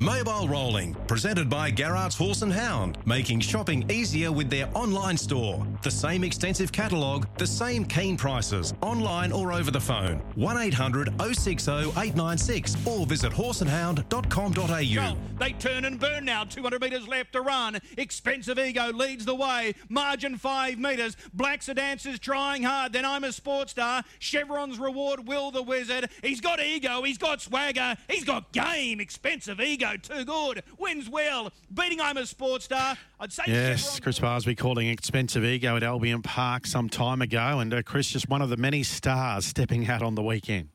Mobile Rolling, presented by Garrard's Horse and Hound, making shopping easier with their online store. The same extensive catalogue, the same keen prices, online or over the phone. 1800 060 896 or visit horseandhound.com.au. They turn and burn now. 200 metres left to run. Expensive Ego leads the way. Margin 5 metres. Black Sedance's trying hard. Then I'm a sports star. Chevron's reward Will the Wizard. He's got ego. He's got swagger. He's got game. Expensive Ego. Too good. Wins well. Beating I'm a sports star. I'd say Yes, Chevron- Chris Barsby calling expensive ego at Albion Park some time ago, and uh, Chris just one of the many stars stepping out on the weekend.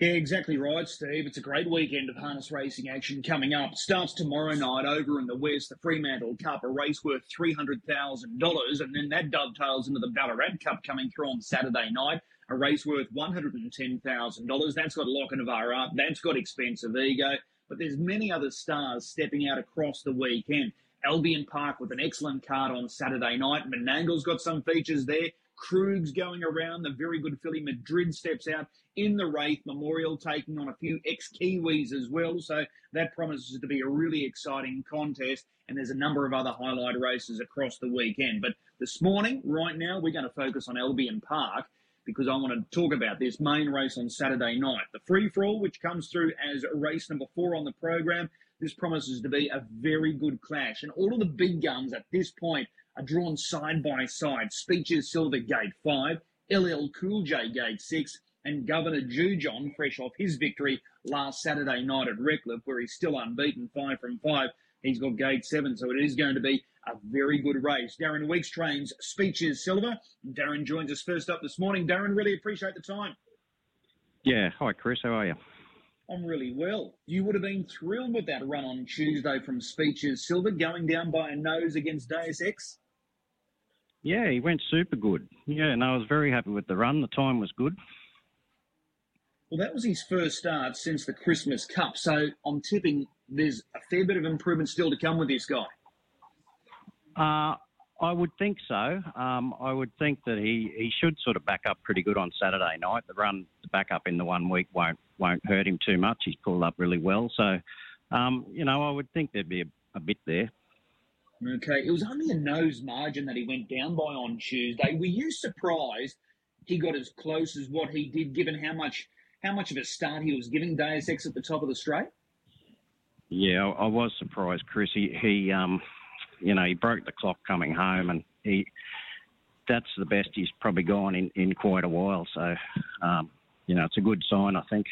Yeah, exactly right, Steve. It's a great weekend of harness racing action coming up. Starts tomorrow night over in the west, the Fremantle Cup, a race worth $300,000, and then that dovetails into the Ballarat Cup coming through on Saturday night, a race worth $110,000. That's got Lock Lochinvar up, that's got Expensive Ego, but there's many other stars stepping out across the weekend. Albion Park with an excellent card on Saturday night. Menangle's got some features there. Krug's going around. The very good filly Madrid steps out in the Wraith Memorial, taking on a few ex Kiwis as well. So that promises to be a really exciting contest. And there's a number of other highlight races across the weekend. But this morning, right now, we're going to focus on Albion Park because I want to talk about this main race on Saturday night. The free for all, which comes through as race number four on the program. This promises to be a very good clash. And all of the big guns at this point are drawn side by side. Speeches Silver Gate 5, LL Cool J Gate 6, and Governor Jujon, fresh off his victory last Saturday night at Redcliffe, where he's still unbeaten, 5 from 5. He's got Gate 7, so it is going to be a very good race. Darren Weeks trains Speeches Silver. Darren joins us first up this morning. Darren, really appreciate the time. Yeah. Hi, Chris. How are you? I'm really well. You would have been thrilled with that run on Tuesday from Speeches Silver, going down by a nose against Deus Ex. Yeah, he went super good. Yeah, no, I was very happy with the run. The time was good. Well, that was his first start since the Christmas Cup, so I'm tipping there's a fair bit of improvement still to come with this guy. Uh, I would think so. Um, I would think that he, he should sort of back up pretty good on Saturday night. The run to back up in the one week won't won't hurt him too much. He's pulled up really well. So, um, you know, I would think there'd be a, a bit there. Okay, it was only a nose margin that he went down by on Tuesday. Were you surprised he got as close as what he did, given how much how much of a start he was giving Deus Ex at the top of the straight? Yeah, I, I was surprised, Chris. He, he um, you know, he broke the clock coming home, and he that's the best he's probably gone in, in quite a while. So, um, you know, it's a good sign, I think.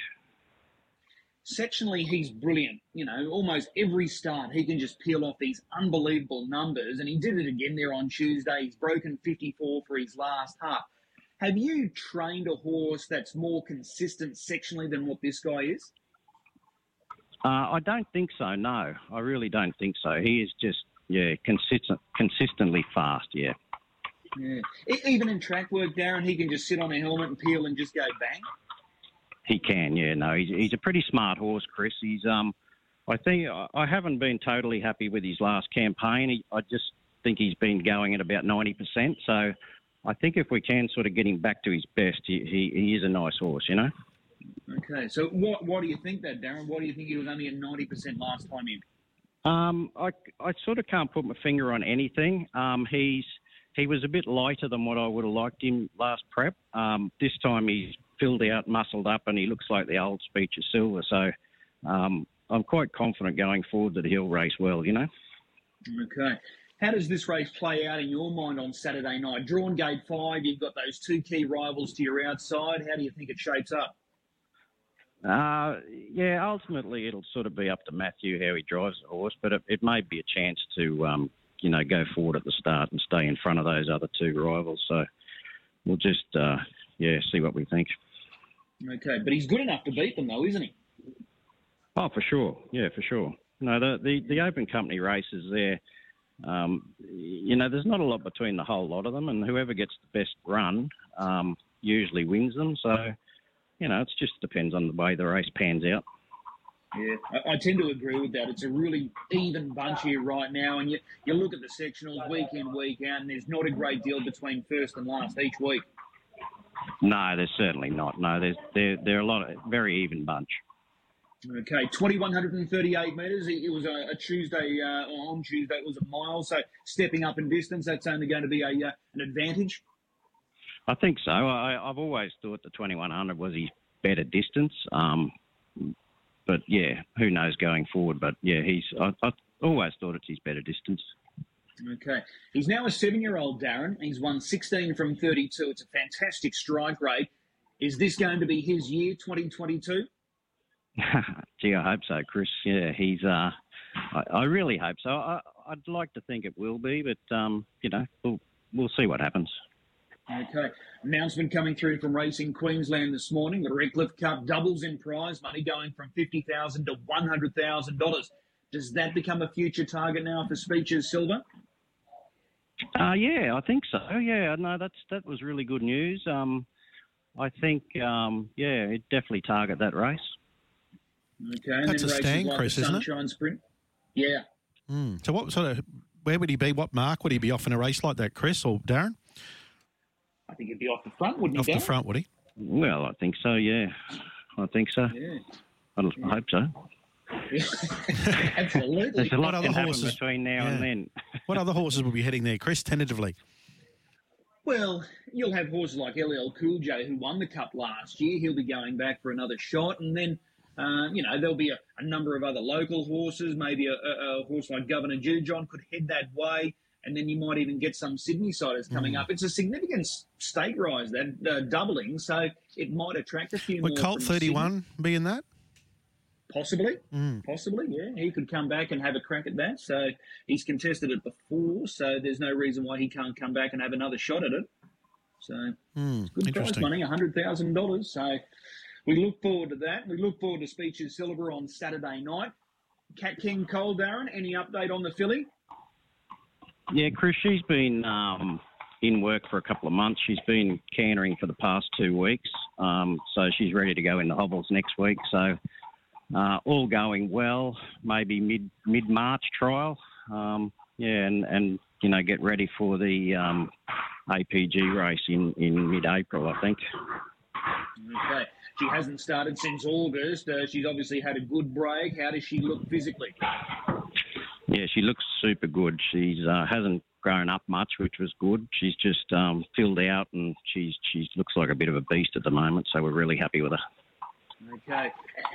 Sectionally, he's brilliant. You know, almost every start he can just peel off these unbelievable numbers, and he did it again there on Tuesday. He's broken 54 for his last half. Have you trained a horse that's more consistent sectionally than what this guy is? Uh, I don't think so. No, I really don't think so. He is just yeah, consistent, consistently fast. Yeah. Yeah. Even in track work, Darren, he can just sit on a helmet and peel and just go bang. He can, yeah. No, he's, he's a pretty smart horse, Chris. He's um, I think I- haven't been totally happy with his last campaign. He, I just think he's been going at about ninety percent. So I think if we can sort of get him back to his best, he, he, he is a nice horse, you know. Okay, so what, why do you think that, Darren? What do you think he was only at 90% last time in? Um, I, I sort of can't put my finger on anything. Um, he's he was a bit lighter than what I would have liked him last prep. Um, this time he's filled out, muscled up, and he looks like the old speech of Silver. So um, I'm quite confident going forward that he'll race well. You know. Okay. How does this race play out in your mind on Saturday night? Drawn gate five, you've got those two key rivals to your outside. How do you think it shapes up? Uh, yeah, ultimately it'll sort of be up to Matthew how he drives the horse, but it, it may be a chance to, um, you know, go forward at the start and stay in front of those other two rivals. So we'll just, uh, yeah, see what we think. Okay, but he's good enough to beat them, though, isn't he? Oh, for sure. Yeah, for sure. No, the the, the open company races there. Um, you know, there's not a lot between the whole lot of them, and whoever gets the best run um, usually wins them. So, you know, it just depends on the way the race pans out. Yeah, I, I tend to agree with that. It's a really even bunch here right now, and you, you look at the sectionals week in, week out, and there's not a great deal between first and last each week. No, there's certainly not. No, there's they're they're a lot of very even bunch. Okay, 2,138 metres. It was a, a Tuesday, uh, on Tuesday, it was a mile. So stepping up in distance, that's only going to be a uh, an advantage. I think so. I, I've always thought the 2100 was his better distance. Um, but yeah, who knows going forward? But yeah, he's. I, I always thought it's his better distance. Okay. He's now a seven year old, Darren. He's won 16 from 32. It's a fantastic strike rate. Is this going to be his year, 2022? Gee, I hope so, Chris. Yeah, he's. Uh, I, I really hope so. I, would like to think it will be, but um, you know, we'll we'll see what happens. Okay. Announcement coming through from Racing Queensland this morning. The Redcliffe Cup doubles in prize money, going from 50,000 to one hundred thousand dollars. Does that become a future target now for Speeches Silver? Uh, yeah, I think so. Yeah, no, that's that was really good news. Um, I think, um, yeah, it definitely target that race. Okay, that's a stand, like Chris, isn't Sunshine it? Sprint. Yeah. Mm. So, what sort of where would he be? What mark would he be off in a race like that, Chris or Darren? I think he'd be off the front, wouldn't he? Off Darren? the front, would he? Well, I think so. Yeah, I think so. Yeah. I, I hope so. Absolutely. There's a lot what other horses between now yeah. and then. what other horses will be heading there, Chris? Tentatively. Well, you'll have horses like LL Cool J who won the Cup last year. He'll be going back for another shot, and then. Uh, you know, there'll be a, a, number of other local horses. Maybe a, a, a horse like Governor Jujon could head that way and then you might even get some Sydney siders coming mm. up. It's a significant state rise, that uh, doubling, so it might attract a few Would more. Colt 31 Sydney. be in that? Possibly, mm. possibly, yeah. He could come back and have a crack at that. So he's contested it before, so there's no reason why he can't come back and have another shot at it. So mm. it's good prize money, hundred thousand dollars. So we look forward to that. We look forward to Speeches Silver on Saturday night. Cat King Cole Darren, any update on the filly? Yeah, Chris, she's been um, in work for a couple of months. She's been cantering for the past two weeks, um, so she's ready to go in the hobbles next week. So uh, all going well. Maybe mid mid March trial. Um, yeah, and, and you know get ready for the um, APG race in in mid April, I think. Okay. She hasn't started since August. Uh, she's obviously had a good break. How does she look physically? Yeah, she looks super good. She's uh, hasn't grown up much, which was good. She's just um, filled out, and she's she looks like a bit of a beast at the moment. So we're really happy with her. Okay,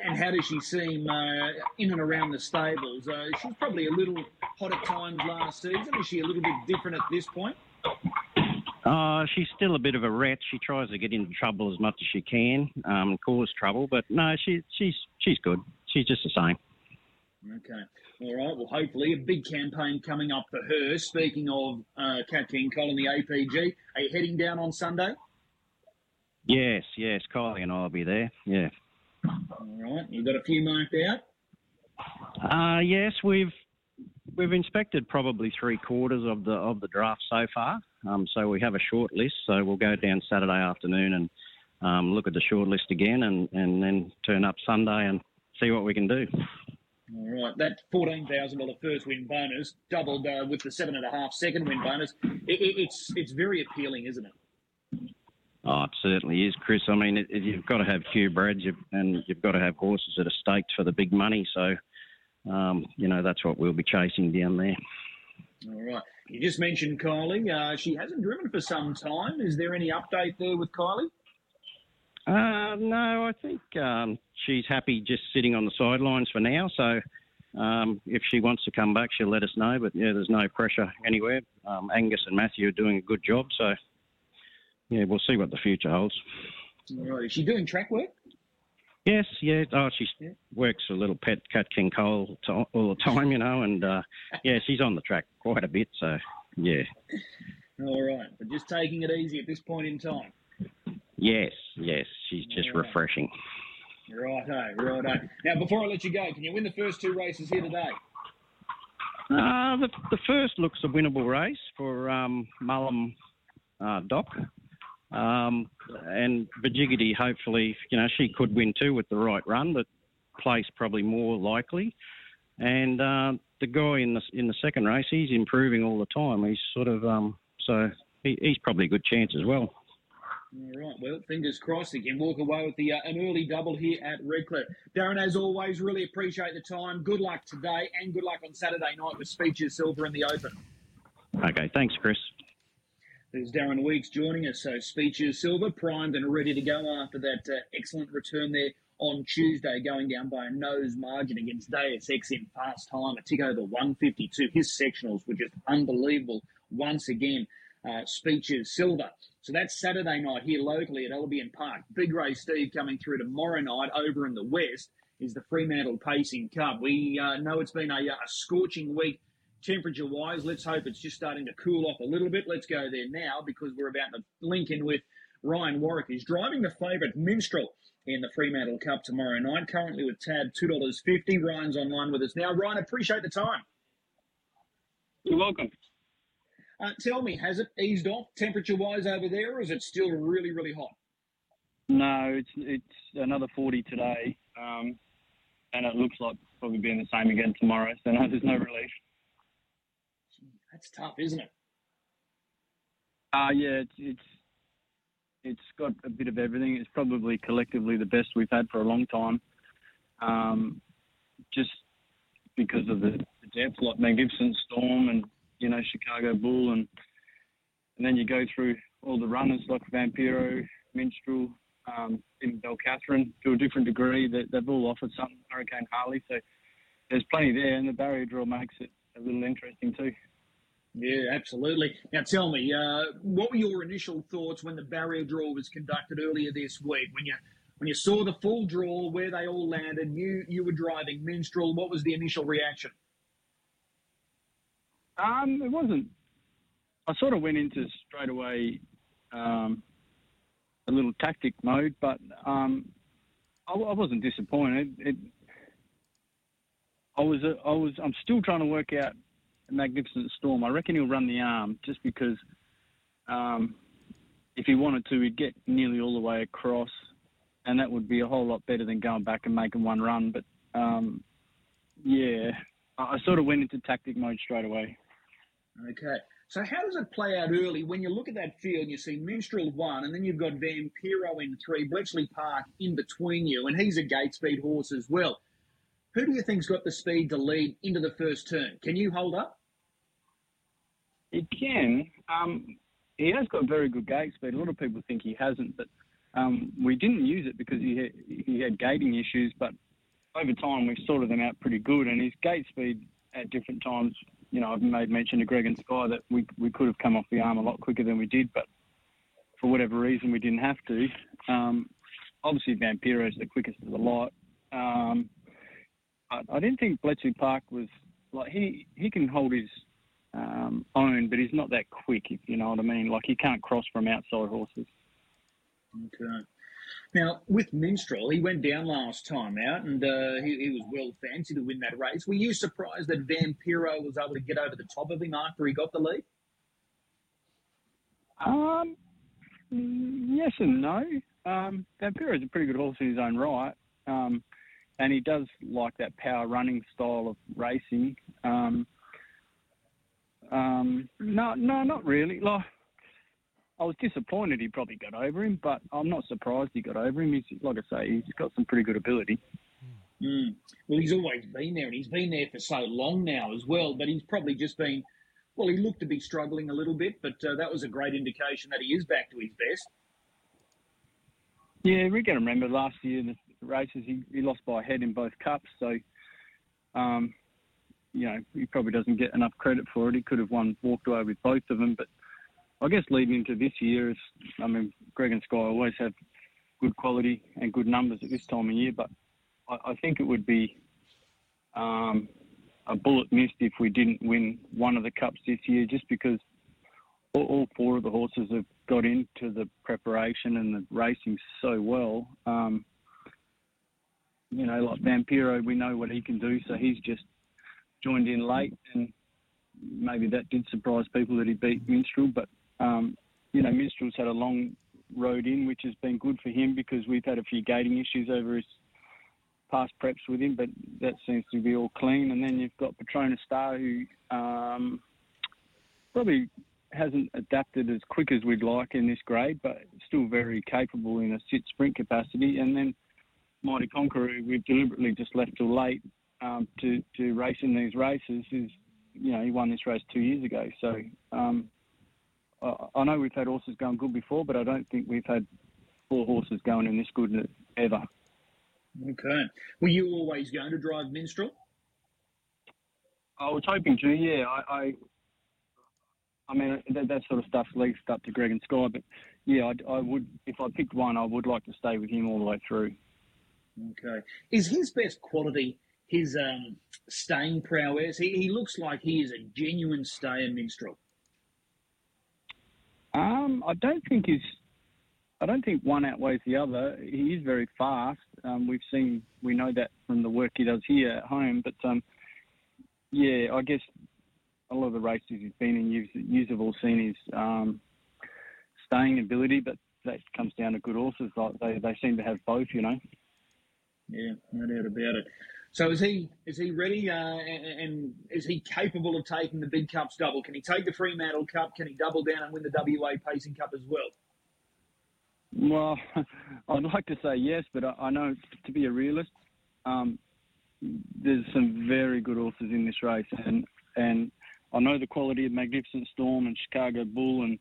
and how does she seem uh, in and around the stables? Uh, she's probably a little hot at times last season. Is she a little bit different at this point? Uh, she's still a bit of a rat. She tries to get into trouble as much as she can, um, cause trouble. But no, she, she's she's good. She's just the same. Okay. All right. Well, hopefully a big campaign coming up for her. Speaking of uh, Cat King Cole and the APG, are you heading down on Sunday? Yes, yes. Kylie and I will be there. Yeah. All right. You've got a few marked out. Uh, yes, we've we've inspected probably three quarters of the of the draft so far. Um, so we have a short list. So we'll go down Saturday afternoon and um, look at the short list again, and, and then turn up Sunday and see what we can do. All right, that fourteen thousand dollar first win bonus doubled uh, with the seven and a half second win bonus. It, it, it's it's very appealing, isn't it? Oh, it certainly is, Chris. I mean, it, you've got to have purebreds, and you've got to have horses that are staked for the big money. So, um, you know, that's what we'll be chasing down there. All right. You just mentioned Kylie. Uh, she hasn't driven for some time. Is there any update there with Kylie? Uh, no, I think um, she's happy just sitting on the sidelines for now. So um, if she wants to come back, she'll let us know. But yeah, there's no pressure anywhere. Um, Angus and Matthew are doing a good job. So yeah, we'll see what the future holds. All right. Is she doing track work? Yes, yeah. Oh, she yeah. works a little pet Cat King Cole to, all the time, you know, and uh, yeah, she's on the track quite a bit. So yeah. All right, but just taking it easy at this point in time. Yes, yes, she's just refreshing. right. refreshing. Righto, righto. Now, before I let you go, can you win the first two races here today? Uh, the, the first looks a winnable race for um, Mullum uh, Doc. Um, and Virgiggity, hopefully, you know, she could win too with the right run, but place probably more likely. And uh, the guy in the in the second race, he's improving all the time. He's sort of um, so he, he's probably a good chance as well. All right. Well, fingers crossed he can walk away with the uh, an early double here at Redcliffe. Darren, as always, really appreciate the time. Good luck today, and good luck on Saturday night with Speeches Silver in the Open. Okay, thanks, Chris. There's Darren Weeks joining us. So Speeches Silver primed and ready to go after that uh, excellent return there on Tuesday, going down by a nose margin against Deus Ex in fast time, a tick over 152. His sectionals were just unbelievable once again. Uh, Speeches Silver. So that's Saturday night here locally at Albion Park. Big Ray Steve, coming through tomorrow night over in the west is the Fremantle Pacing Cup. We uh, know it's been a, a scorching week temperature wise. Let's hope it's just starting to cool off a little bit. Let's go there now because we're about to link in with Ryan Warwick. He's driving the favourite Minstrel in the Fremantle Cup tomorrow night, currently with tab $2.50. Ryan's online with us now. Ryan, appreciate the time. You're welcome. Uh, tell me, has it eased off temperature wise over there, or is it still really, really hot? No, it's it's another 40 today, um, and it looks like probably being the same again tomorrow. So no, there's no relief. That's tough, isn't it? Uh, yeah, it's it's it's got a bit of everything. It's probably collectively the best we've had for a long time. Um, just because of the, the depth, like Magnificent Storm and you know Chicago Bull, and and then you go through all the runners like Vampiro, Minstrel, um, even Belcatherine to a different degree. They, they've all offered something. Hurricane Harley, so there's plenty there, and the barrier draw makes it a little interesting too. Yeah, absolutely. Now, tell me, uh, what were your initial thoughts when the barrier draw was conducted earlier this week? When you when you saw the full draw, where they all landed, you you were driving Minstrel. What was the initial reaction? Um, it wasn't. I sort of went into straight away um, a little tactic mode, but um, I, I, wasn't disappointed. It, I was. I was. I'm still trying to work out magnificent storm. I reckon he'll run the arm just because um, if he wanted to, he'd get nearly all the way across, and that would be a whole lot better than going back and making one run. But um, yeah, I, I sort of went into tactic mode straight away. Okay. So how does it play out early when you look at that field and you see Minstrel one and then you've got Vampiro in three, Bletchley Park in between you, and he's a gate speed horse as well. Who do you think's got the speed to lead into the first turn? Can you hold up? He can. Um, he has got very good gate speed. A lot of people think he hasn't, but um, we didn't use it because he had, he had gating issues. But over time, we've sorted them out pretty good. And his gate speed at different times, you know, I've made mention to Greg and Skye that we we could have come off the arm a lot quicker than we did, but for whatever reason, we didn't have to. Um, obviously, Vampiro is the quickest of the lot. Um, I, I didn't think Bletchley Park was like he he can hold his um, own, but he's not that quick, if you know what I mean. Like he can't cross from outside horses. Okay. Now, with Minstrel, he went down last time out and uh, he, he, was well fancied to win that race. Were you surprised that Vampiro was able to get over the top of him after he got the lead? Um, yes and no. Um, Vampiro is a pretty good horse in his own right. Um, and he does like that power running style of racing. Um, um, no, no, not really. Like, I was disappointed he probably got over him, but I'm not surprised he got over him. He's, like I say, he's got some pretty good ability. Mm. Well, he's always been there, and he's been there for so long now as well. But he's probably just been, well, he looked to be struggling a little bit, but uh, that was a great indication that he is back to his best. Yeah, we to remember last year the races he, he lost by a head in both cups, so um, you know he probably doesn't get enough credit for it. He could have won walked away with both of them, but I guess leading into this year is, I mean, Greg and Skye always have good quality and good numbers at this time of year, but I, I think it would be um, a bullet missed if we didn't win one of the cups this year, just because all, all four of the horses have got into the preparation and the racing so well. Um, you know, like Vampiro, we know what he can do, so he's just joined in late, and maybe that did surprise people that he beat Minstrel. But um, you know, Minstrel's had a long road in, which has been good for him because we've had a few gating issues over his past preps with him, but that seems to be all clean. And then you've got Petronas Star, who um, probably hasn't adapted as quick as we'd like in this grade, but still very capable in a sit sprint capacity. And then Mighty Conqueror, we've deliberately just left till late um, to to race in these races. Is you know he won this race two years ago, so um, I, I know we've had horses going good before, but I don't think we've had four horses going in this good ever. Okay. Were you always going to drive Minstrel? I was hoping to. Yeah, I. I, I mean, that, that sort of stuff's leagued up to Greg and Skye, but yeah, I, I would. If I picked one, I would like to stay with him all the way through. Okay. Is his best quality his um, staying prowess? He, he looks like he is a genuine stayer minstrel. Um, I don't think he's. I don't think one outweighs the other. He is very fast. Um, we've seen, we know that from the work he does here at home. But um, yeah, I guess a lot of the races he's been in, you've, you've all seen his um, staying ability, but that comes down to good horses. Like they, they seem to have both, you know. Yeah, no doubt about it. So is he is he ready uh, and, and, is he capable of taking the big cups double? Can he take the Fremantle Cup? Can he double down and win the WA Pacing Cup as well? Well, I'd like to say yes, but I, know to be a realist, um, there's some very good horses in this race, and and I know the quality of Magnificent Storm and Chicago Bull, and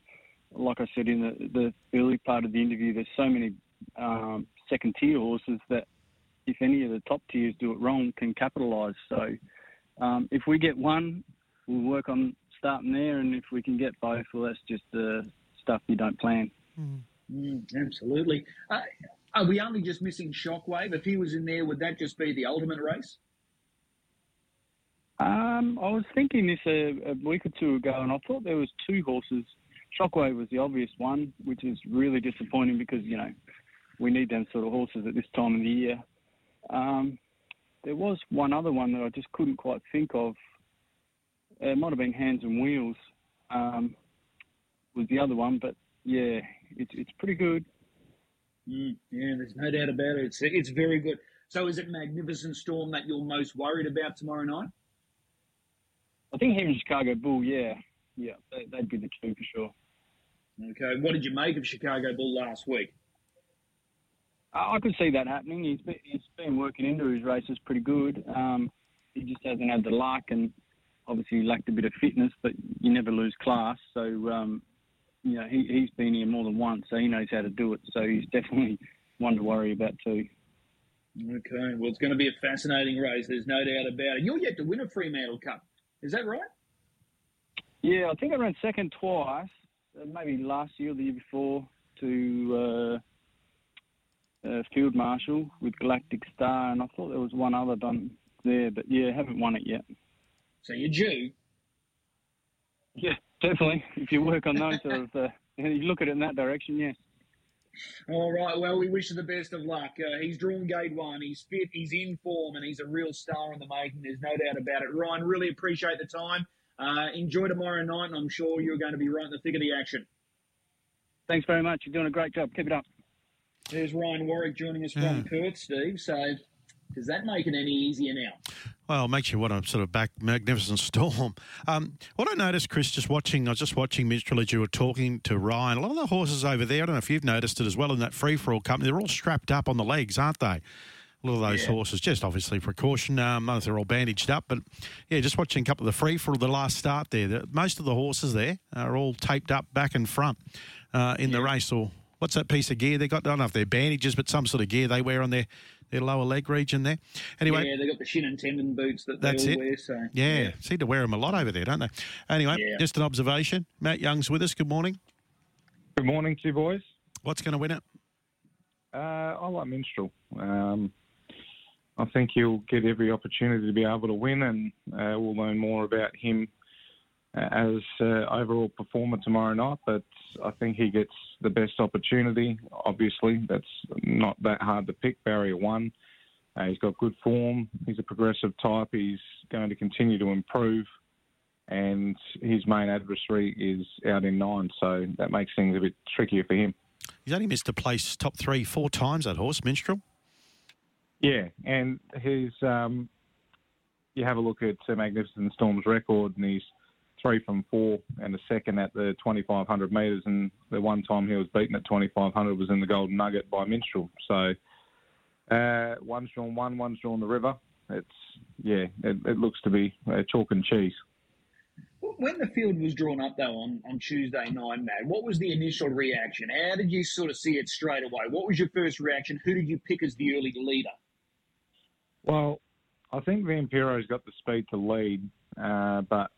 like I said in the, the early part of the interview, there's so many um, second tier horses that if any of the top tiers do it wrong, can capitalise. So um, if we get one, we'll work on starting there, and if we can get both, well, that's just the uh, stuff you don't plan. Mm. Mm, absolutely. Uh, are we only just missing Shockwave? If he was in there, would that just be the ultimate race? Um, I was thinking this a, a, week or two ago, and I thought there was two horses. Shockwave was the obvious one, which is really disappointing because you know we need them sort of horses at this time of the year. Um, there was one other one that I just couldn't quite think of. It might have been Hands and Wheels um, was the other one, but yeah, it's it's pretty good. Mm, yeah, there's no doubt about it. It's it's very good. So, is it Magnificent Storm that you're most worried about tomorrow night? I think him and Chicago Bull, yeah, yeah, they, would be the two for sure. Okay, what did you make of Chicago Bull last week? I could see that happening. He's been, he's been working into his races pretty good. Um, he just hasn't had the luck, and obviously he lacked a bit of fitness. But you never lose class, so um, you know he, he's been here more than once, so he knows how to do it. So he's definitely one to worry about too. Okay, well it's going to be a fascinating race. There's no doubt about it. You're yet to win a Fremantle Cup, is that right? Yeah, I think I ran second twice, uh, maybe last year or the year before to. Uh, uh, field marshal with Galactic Star, and I thought there was one other done there, but yeah, haven't won it yet. So you're due. Yeah, definitely. If you work on those sort of, uh, you look at it in that direction, yes. All right. Well, we wish you the best of luck. Uh, he's drawn gate one. He's fit. He's in form, and he's a real star in the making. There's no doubt about it. Ryan, really appreciate the time. Uh, enjoy tomorrow night, and I'm sure you're going to be right in the thick of the action. Thanks very much. You're doing a great job. Keep it up. There's Ryan Warwick joining us from hmm. Perth, Steve. So does that make it any easier now? Well, it makes you want to sort of back Magnificent Storm. Um, what I noticed, Chris, just watching, I was just watching Minstrel as you were talking to Ryan. A lot of the horses over there, I don't know if you've noticed it as well in that free for all company, they're all strapped up on the legs, aren't they? A lot of those yeah. horses, just obviously precaution. Um, they're all bandaged up, but yeah, just watching a couple of the free for all the last start there. The, most of the horses there are all taped up back and front uh, in yeah. the race or what's that piece of gear they got? I don't know if they're bandages, but some sort of gear they wear on their, their lower leg region there. Anyway, yeah, they got the shin and tendon boots that that's they all it. wear. So yeah, yeah, seem to wear them a lot over there, don't they? Anyway, yeah. just an observation. Matt Young's with us. Good morning. Good morning to you, boys. What's going to win it? Uh, I like Minstrel. Um, I think he'll get every opportunity to be able to win, and uh, we'll learn more about him as uh, overall performer tomorrow night, but I think he gets the best opportunity. Obviously, that's not that hard to pick. Barrier one, uh, he's got good form. He's a progressive type. He's going to continue to improve, and his main adversary is out in nine, so that makes things a bit trickier for him. He's only missed a place top three four times. That horse, Minstrel. Yeah, and his um, you have a look at Magnificent Storm's record, and he's three from four and a second at the 2,500 metres. And the one time he was beaten at 2,500 was in the Golden Nugget by Minstrel. So uh, one's drawn one, one's drawn the river. It's yeah, it, it looks to be uh, chalk and cheese. When the field was drawn up, though, on, on Tuesday night, Matt, what was the initial reaction? How did you sort of see it straight away? What was your first reaction? Who did you pick as the early leader? Well, I think Vampiro's got the speed to lead, uh, but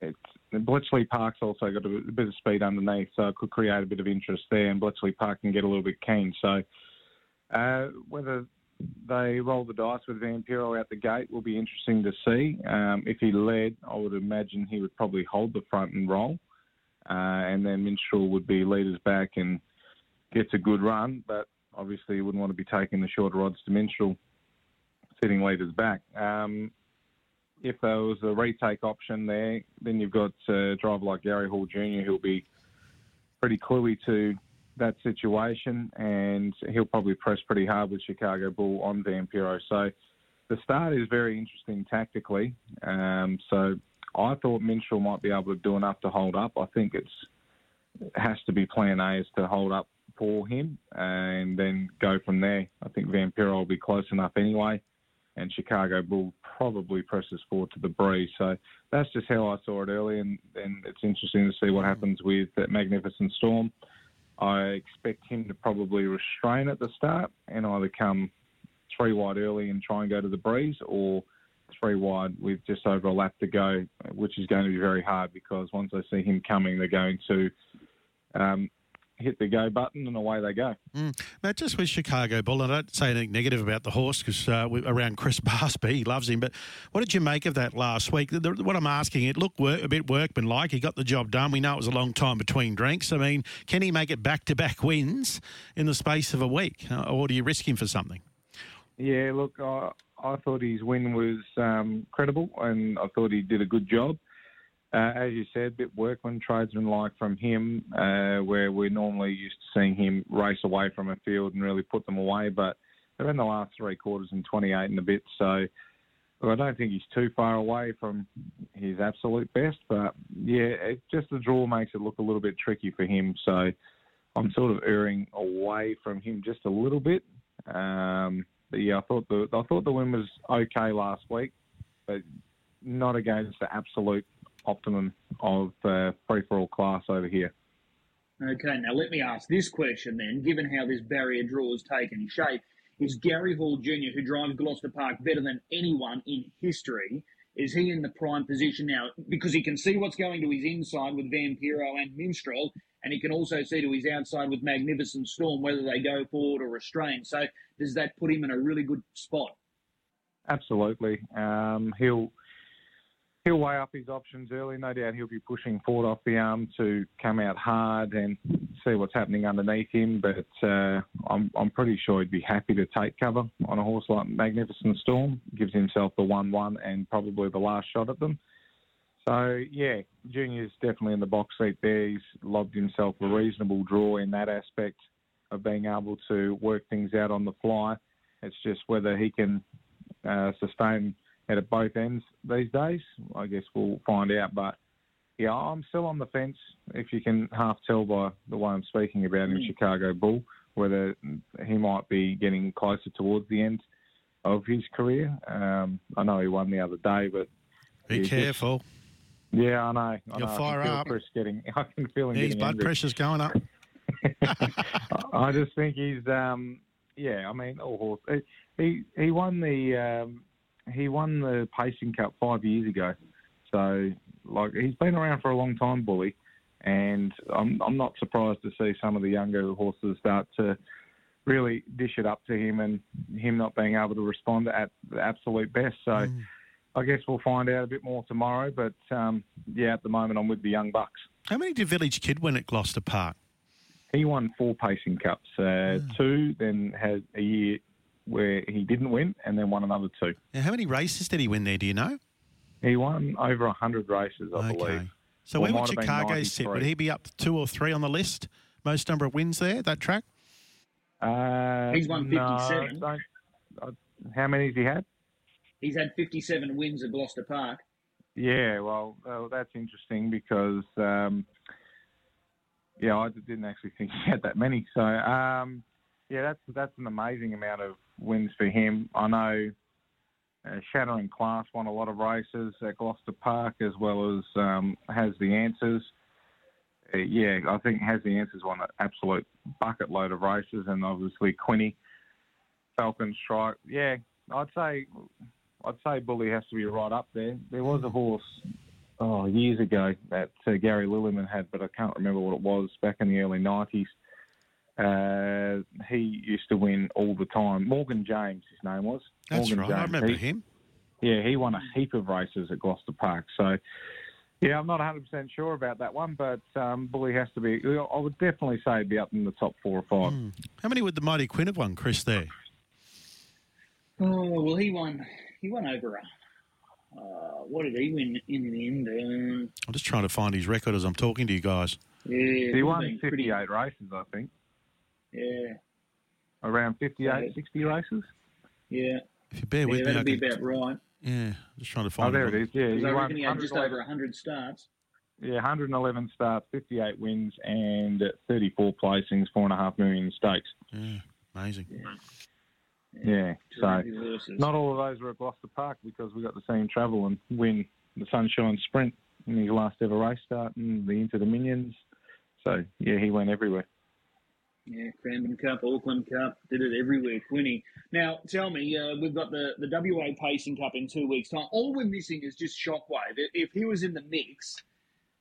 it's Bletchley Park's also got a bit of speed underneath, so it could create a bit of interest there, and Bletchley Park can get a little bit keen. So uh, whether they roll the dice with Vampiro out the gate will be interesting to see. Um, if he led, I would imagine he would probably hold the front and roll, uh, and then Minstrel would be leaders back and gets a good run, but obviously you wouldn't want to be taking the shorter odds to Minstrel sitting leaders back. Um, if there was a retake option there, then you've got a driver like Gary Hall Jr. who'll be pretty cluey to that situation, and he'll probably press pretty hard with Chicago Bull on Vampiro. So the start is very interesting tactically. Um, so I thought Minstrel might be able to do enough to hold up. I think it's it has to be Plan A is to hold up for him and then go from there. I think Vampiro will be close enough anyway and Chicago Bull probably presses forward to the breeze. So that's just how I saw it early, and, and it's interesting to see what happens with that Magnificent Storm. I expect him to probably restrain at the start and either come three wide early and try and go to the breeze, or three wide with just over a lap to go, which is going to be very hard because once they see him coming, they're going to um, hit the go button and away they go. Mm. Matt, just with Chicago Bull, I don't say anything negative about the horse because uh, around Chris Barsby, he loves him. But what did you make of that last week? The, what I'm asking, it looked work, a bit workmanlike. He got the job done. We know it was a long time between drinks. I mean, can he make it back to back wins in the space of a week, uh, or do you risk him for something? Yeah, look, I, I thought his win was um, credible, and I thought he did a good job. Uh, as you said, a bit workman, tradesman like from him, uh, where we're normally used to seeing him race away from a field and really put them away. But they're in the last three quarters and 28 and a bit. So I don't think he's too far away from his absolute best. But yeah, it, just the draw makes it look a little bit tricky for him. So I'm sort of erring away from him just a little bit. Um, but yeah, I thought the I thought the win was okay last week, but not against the absolute optimum of uh, free for all class over here. Okay, now let me ask this question then. Given how this barrier draw has taken shape, is Gary Hall Jr., who drives Gloucester Park better than anyone in history, is he in the prime position now? Because he can see what's going to his inside with Vampiro and Minstrel, and he can also see to his outside with Magnificent Storm, whether they go forward or restrain. So does that put him in a really good spot? Absolutely. Um, he'll he'll weigh up his options early. No doubt he'll be pushing forward off the arm to come out hard and see what's happening underneath him. But uh, I'm, I'm pretty sure he'd be happy to take cover on a horse like Magnificent Storm. Gives himself the 1 1 and probably the last shot at them. So, yeah, Junior's definitely in the box seat there. He's lobbed himself a reasonable draw in that aspect of being able to work things out on the fly. It's just whether he can uh, sustain at both ends these days. I guess we'll find out. But yeah, I'm still on the fence. If you can half tell by the way I'm speaking about him, mm. Chicago Bull, whether he might be getting closer towards the end of his career. Um, I know he won the other day, but be careful. Just, yeah, I know. I You'll know. fire up. Chris getting. I can feel him. His blood angry. pressure's going up. I just think he's. Um, yeah, I mean, all horse. He he won the um, he won the Pacing Cup five years ago. So, like, he's been around for a long time, Bully, and I'm I'm not surprised to see some of the younger horses start to really dish it up to him, and him not being able to respond at the absolute best. So. Mm. I guess we'll find out a bit more tomorrow, but um, yeah, at the moment I'm with the young bucks. How many did Village Kid win at Gloucester Park? He won four pacing cups, uh, mm. two, then had a year where he didn't win and then won another two. Now, how many races did he win there? Do you know? He won over 100 races, I okay. believe. So where would Chicago sit? Would he be up two or three on the list? Most number of wins there, that track? Uh, He's won 57. No, how many has he had? He's had 57 wins at Gloucester Park. Yeah, well, uh, that's interesting because, um, yeah, I didn't actually think he had that many. So, um, yeah, that's that's an amazing amount of wins for him. I know uh, Shattering Class won a lot of races at Gloucester Park as well as um, Has the Answers. Uh, yeah, I think Has the Answers won an absolute bucket load of races, and obviously Quinny, Falcon Strike. Yeah, I'd say I'd say Bully has to be right up there. There was a horse oh years ago that uh, Gary Lilliman had, but I can't remember what it was back in the early nineties. Uh, he used to win all the time. Morgan James, his name was. That's Morgan right. James. I remember He- him. Yeah, he won a heap of races at Gloucester Park. So, yeah, I'm not 100% sure about that one, but um, Bully has to be. I would definitely say he'd be up in the top four or five. Hmm. How many would the Mighty Quinn have won, Chris? There. Oh well, he won. He won over a. Uh, what did he win in the end? Um, I'm just trying to find his record as I'm talking to you guys. yeah, He won been 58 pretty- races, I think. Yeah, Around 58, Yeah. 60 races. yeah, If you bear yeah. with me, That'd be can- about right. yeah, just trying to find. Oh, find there it is. Yeah, 'Cause he I won reckon he had just 111 over hundred starts. Yeah, 111 starts, 58 wins, and 34 placings, four and a half million stakes. Yeah, amazing. Yeah, so Terrific horses. not all of those were at Gloucester Park because we got to see him travel and win the Sunshine Sprint in his last ever race start and the Inter Dominions. So yeah, he went everywhere. Yeah, Cranbourne Cup, Auckland Cup, did it everywhere, Quinny. Now, tell me, uh, we've got the, the WA Pacing Cup in two weeks' time. All we're missing is just Shockwave. If- he was in the mix,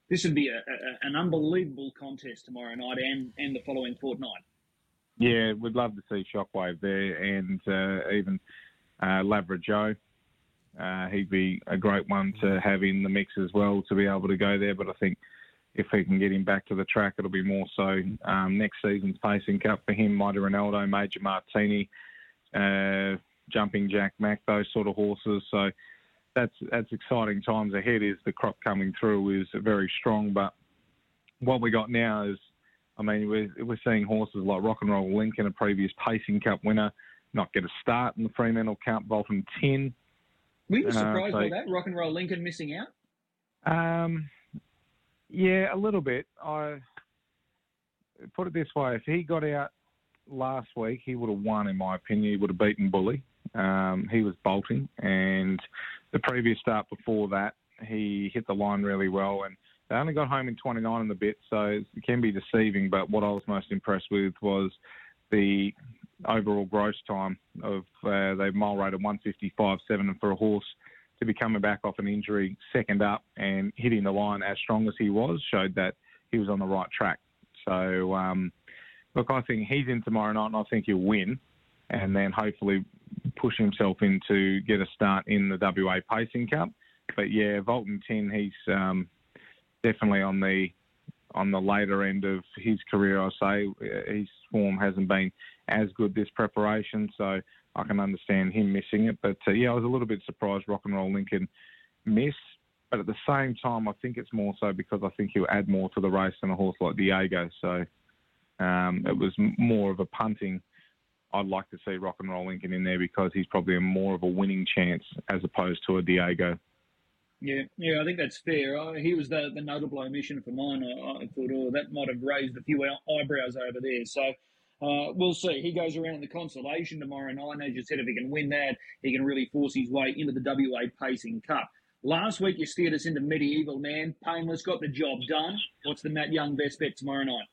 this would be a, a, an unbelievable contest tomorrow night and, and the following fortnight. Yeah, we'd love to see Shockwave there and uh, even uh, Lavra Joe. Uh, he'd be a great one to have in the mix as well to be able to go there. But I think if he can get him back to the track, it'll be more so um, next season's Pacing Cup for him, Mighty Ronaldo, Major Martini, uh, Jumping Jack Mac, those sort of horses. So that's that's exciting times ahead. Is the crop coming through is very strong, but what we got now is I mean, we're, we're seeing horses like Rock and Roll Lincoln, a previous Pacing Cup winner, not get a start in the Fremantle Cup, Vultan Tin. Were you Uh, surprised by that? Rock and Roll Lincoln missing out? Um, yeah, a little bit. I put it this way: if he got out last week, he would have won, in my opinion. He would have beaten Bully. Um, he was bolting, and the previous start before that, he hit the line really well, and they only got home in 29 and a bit, so it can be deceiving. But what I was most impressed with was the overall gross time of uh, they mile rated 155.7, and for a horse to be coming back off an injury second up and hitting the line as strong as he was showed that he was on the right track. So, um, look, I think he's in tomorrow night and I think he'll win and then hopefully push himself in to get a start in the WA Pacing Cup. But yeah, Vultan Tin, he's um, definitely on the on the later end of his career, I say. Uh, His form hasn't been as good this preparation, so I can understand him missing it. But uh, yeah, I was a little bit surprised Rock and Roll Lincoln miss. But at the same time, I think it's more so because I think he'll add more to the race than a horse like Diego. So um, it was more of a punting. I'd like to see Rock and Roll Lincoln in there because he's probably a more of a winning chance as opposed to a Diego. Yeah, yeah, I think that's fair. Uh, he was the, the notable omission for mine. I, I thought, oh, that might have raised a few eyebrows over there. So uh, we'll see. He goes around the consolation tomorrow night. As you said, if he can win that, he can really force his way into the WA Pacing Cup. Last week, you steered us into Medieval Man. Painless got the job done. What's the Matt Young best bet tomorrow night?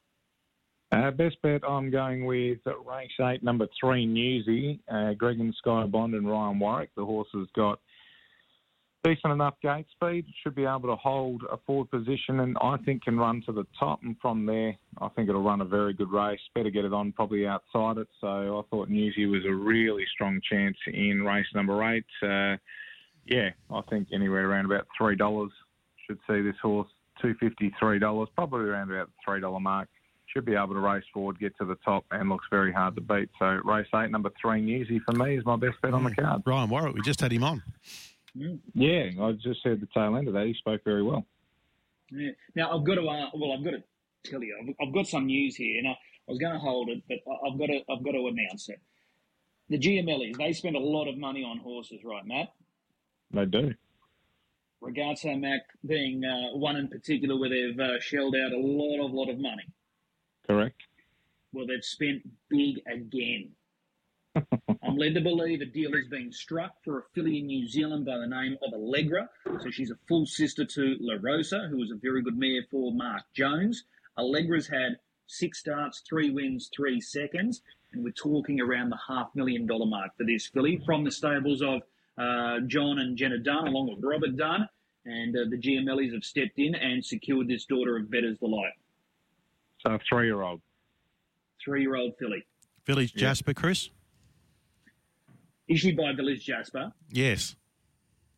Uh, best bet, I'm going with race eight, number three, Newsy, uh, Greg and Skye Bond and Ryan Warwick. The horse has got decent enough gate speed, should be able to hold a forward position, and I think can run to the top. And from there, I think it'll run a very good race. Better get it on probably outside it. So I thought Newsy was a really strong chance in race number eight. Uh, yeah, I think anywhere around about three dollars should see this horse. Two fifty, three dollars, probably around about the three dollar mark should be able to race forward, get to the top, and looks very hard to beat. So race eight, number three, Newsy for me is my best bet on the card. Ryan Warwick, we just had him on. Yeah, I just heard the tail end of that. He spoke very well. Yeah. Now I've got to, uh, well, I've got to tell you, I've, I've got some news here, and I, I was going to hold it, but I- I've got to, I've got to announce it. The GMLs, they spend a lot of money on horses, right, Matt? They do. Ragazzo Mac being uh, one in particular where they've uh, shelled out a lot of lot of money. Correct. Well, they've spent big again. I'm led to believe a deal has been struck for a filly in New Zealand by the name of Allegra. So she's a full sister to La Rosa, who was a very good mare for Mark Jones. Allegra's had six starts, three wins, three seconds, and we're talking around the half million dollar mark for this filly from the stables of uh, John and Jenna Dunn, along with Robert Dunn. And uh, the GMLs have stepped in and secured this daughter of Bettor's Delight. So a three-year-old. Three-year-old filly. Village Jasper, Chris? Is she by Village Jasper? Yes.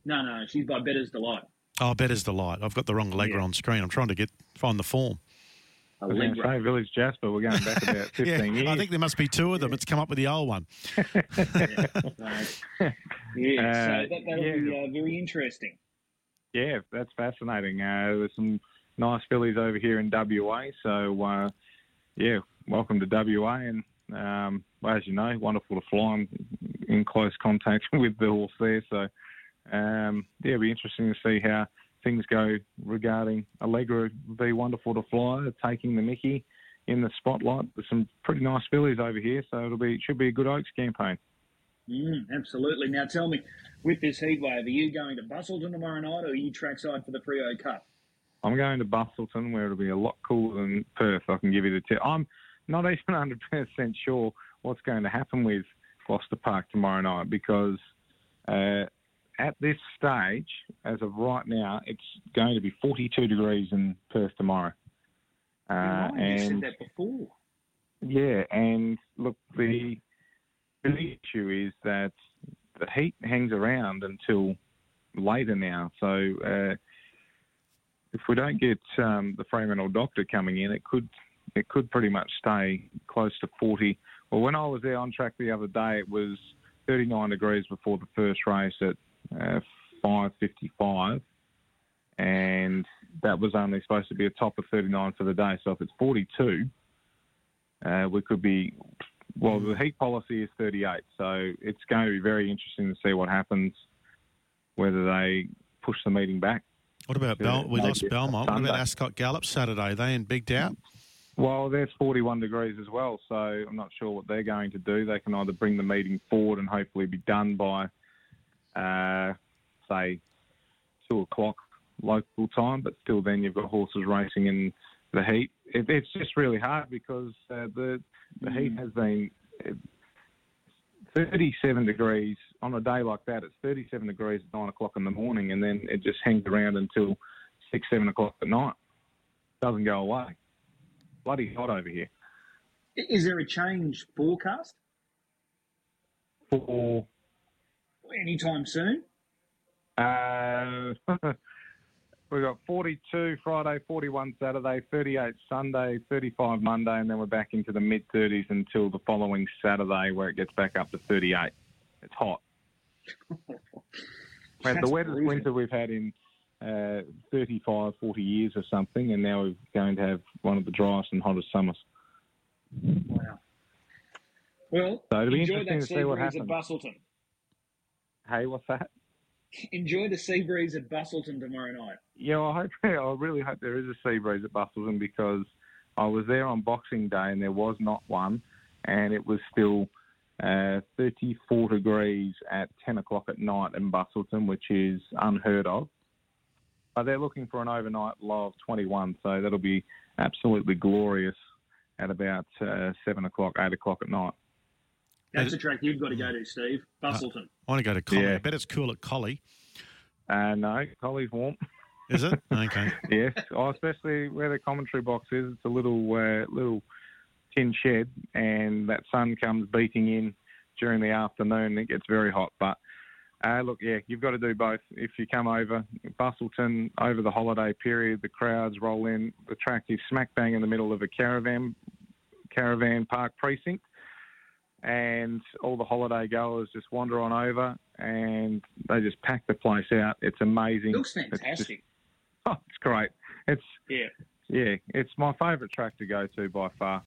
No, no, she's by Bettor's Delight. Oh, Bettor's Delight. I've got the wrong Allegra Yeah. on screen. I'm trying to get find the form. I was going to say Village Jasper. We're going back about 15 yeah, years. I think there must be two of them. It's come up with the old one. Yeah, Uh, so that, that'll yeah. be uh, very interesting. Yeah, that's fascinating. Uh, there's some nice fillies over here in WA. So, uh, yeah, welcome to WA. And um, as you know, wonderful to fly. I'm in close contact with the horse there. So, um, yeah, it'll be interesting to see how things go regarding Allegra. Be wonderful to fly, taking the Mickey in the spotlight. There's some pretty nice fillies over here. So, it'll be should be a good Oaks campaign. Mm, absolutely. Now tell me, with this heat wave, are you going to Busselton tomorrow night or are you trackside for the Frio Cup? I'm going to Busselton, where it'll be a lot cooler than Perth. I can give you the tip. I'm not even 100 percent sure what's going to happen with Gloucester Park tomorrow night because uh, at this stage, as of right now, it's going to be 42 degrees in Perth tomorrow. Uh, Ryan, you said and that before. yeah, and look, the the issue is that the heat hangs around until later now. So uh, if we don't get um, the Fremantle doctor coming in, it could it could pretty much stay close to 40. Well, when I was there on track the other day, it was 39 degrees before the first race at uh, 5:55, and that was only supposed to be a top of 39 for the day. So if it's 42, uh, we could be. Well, the heat policy is 38, so it's going to be very interesting to see what happens. Whether they push the meeting back. What about Bel- we lost Belmont? What about Ascot Gallop Saturday? They in big doubt? Well, there's 41 degrees as well, so I'm not sure what they're going to do. They can either bring the meeting forward and hopefully be done by, uh, say, two o'clock local time, but still then you've got horses racing in the heat. It, it's just really hard because uh, the the heat has been uh, 37 degrees on a day like that. It's 37 degrees at nine o'clock in the morning, and then it just hangs around until six, seven o'clock at night. It Doesn't go away. Bloody hot over here. Is there a change forecast For anytime soon? uh, we've got 42 Friday, 41 Saturday, 38 Sunday, 35 Monday, and then we're back into the mid 30s until the following Saturday, where it gets back up to 38. It's hot. We had the wettest brutal. winter we've had in uh, 35, 40 years or something, and now we're going to have one of the driest and hottest summers. Wow. Well, So it'll be enjoy interesting that to sea see what breeze at. Busselton. Hey, what's that? Enjoy the sea breeze at Busselton tomorrow night. Yeah, I hope. I really hope there is a sea breeze at Busselton because I was there on Boxing Day and there was not one, and it was still uh, 34 degrees at 10 o'clock at night in Busselton, which is unheard of. But they're looking for an overnight low of 21, so that'll be absolutely glorious at about uh, 7 o'clock, 8 o'clock at night. That's a track you've got to go to, Steve. Uh, Busselton. I want to go to Collie. Yeah. I bet it's cool at Collie. Uh, no, Collie's warm. Is it? Okay. yes, oh, especially where the commentary box is. It's a little uh, little tin shed, and that sun comes beating in during the afternoon. It gets very hot. But uh, look, yeah, you've got to do both. If you come over Busselton over the holiday period, the crowds roll in. The track is smack bang in the middle of a caravan caravan park precinct. And all the holiday goers just wander on over, and they just pack the place out. It's amazing. Looks It's just- fantastic. Oh, it's great. It's Yeah. yeah, it's my favourite track to go to by far.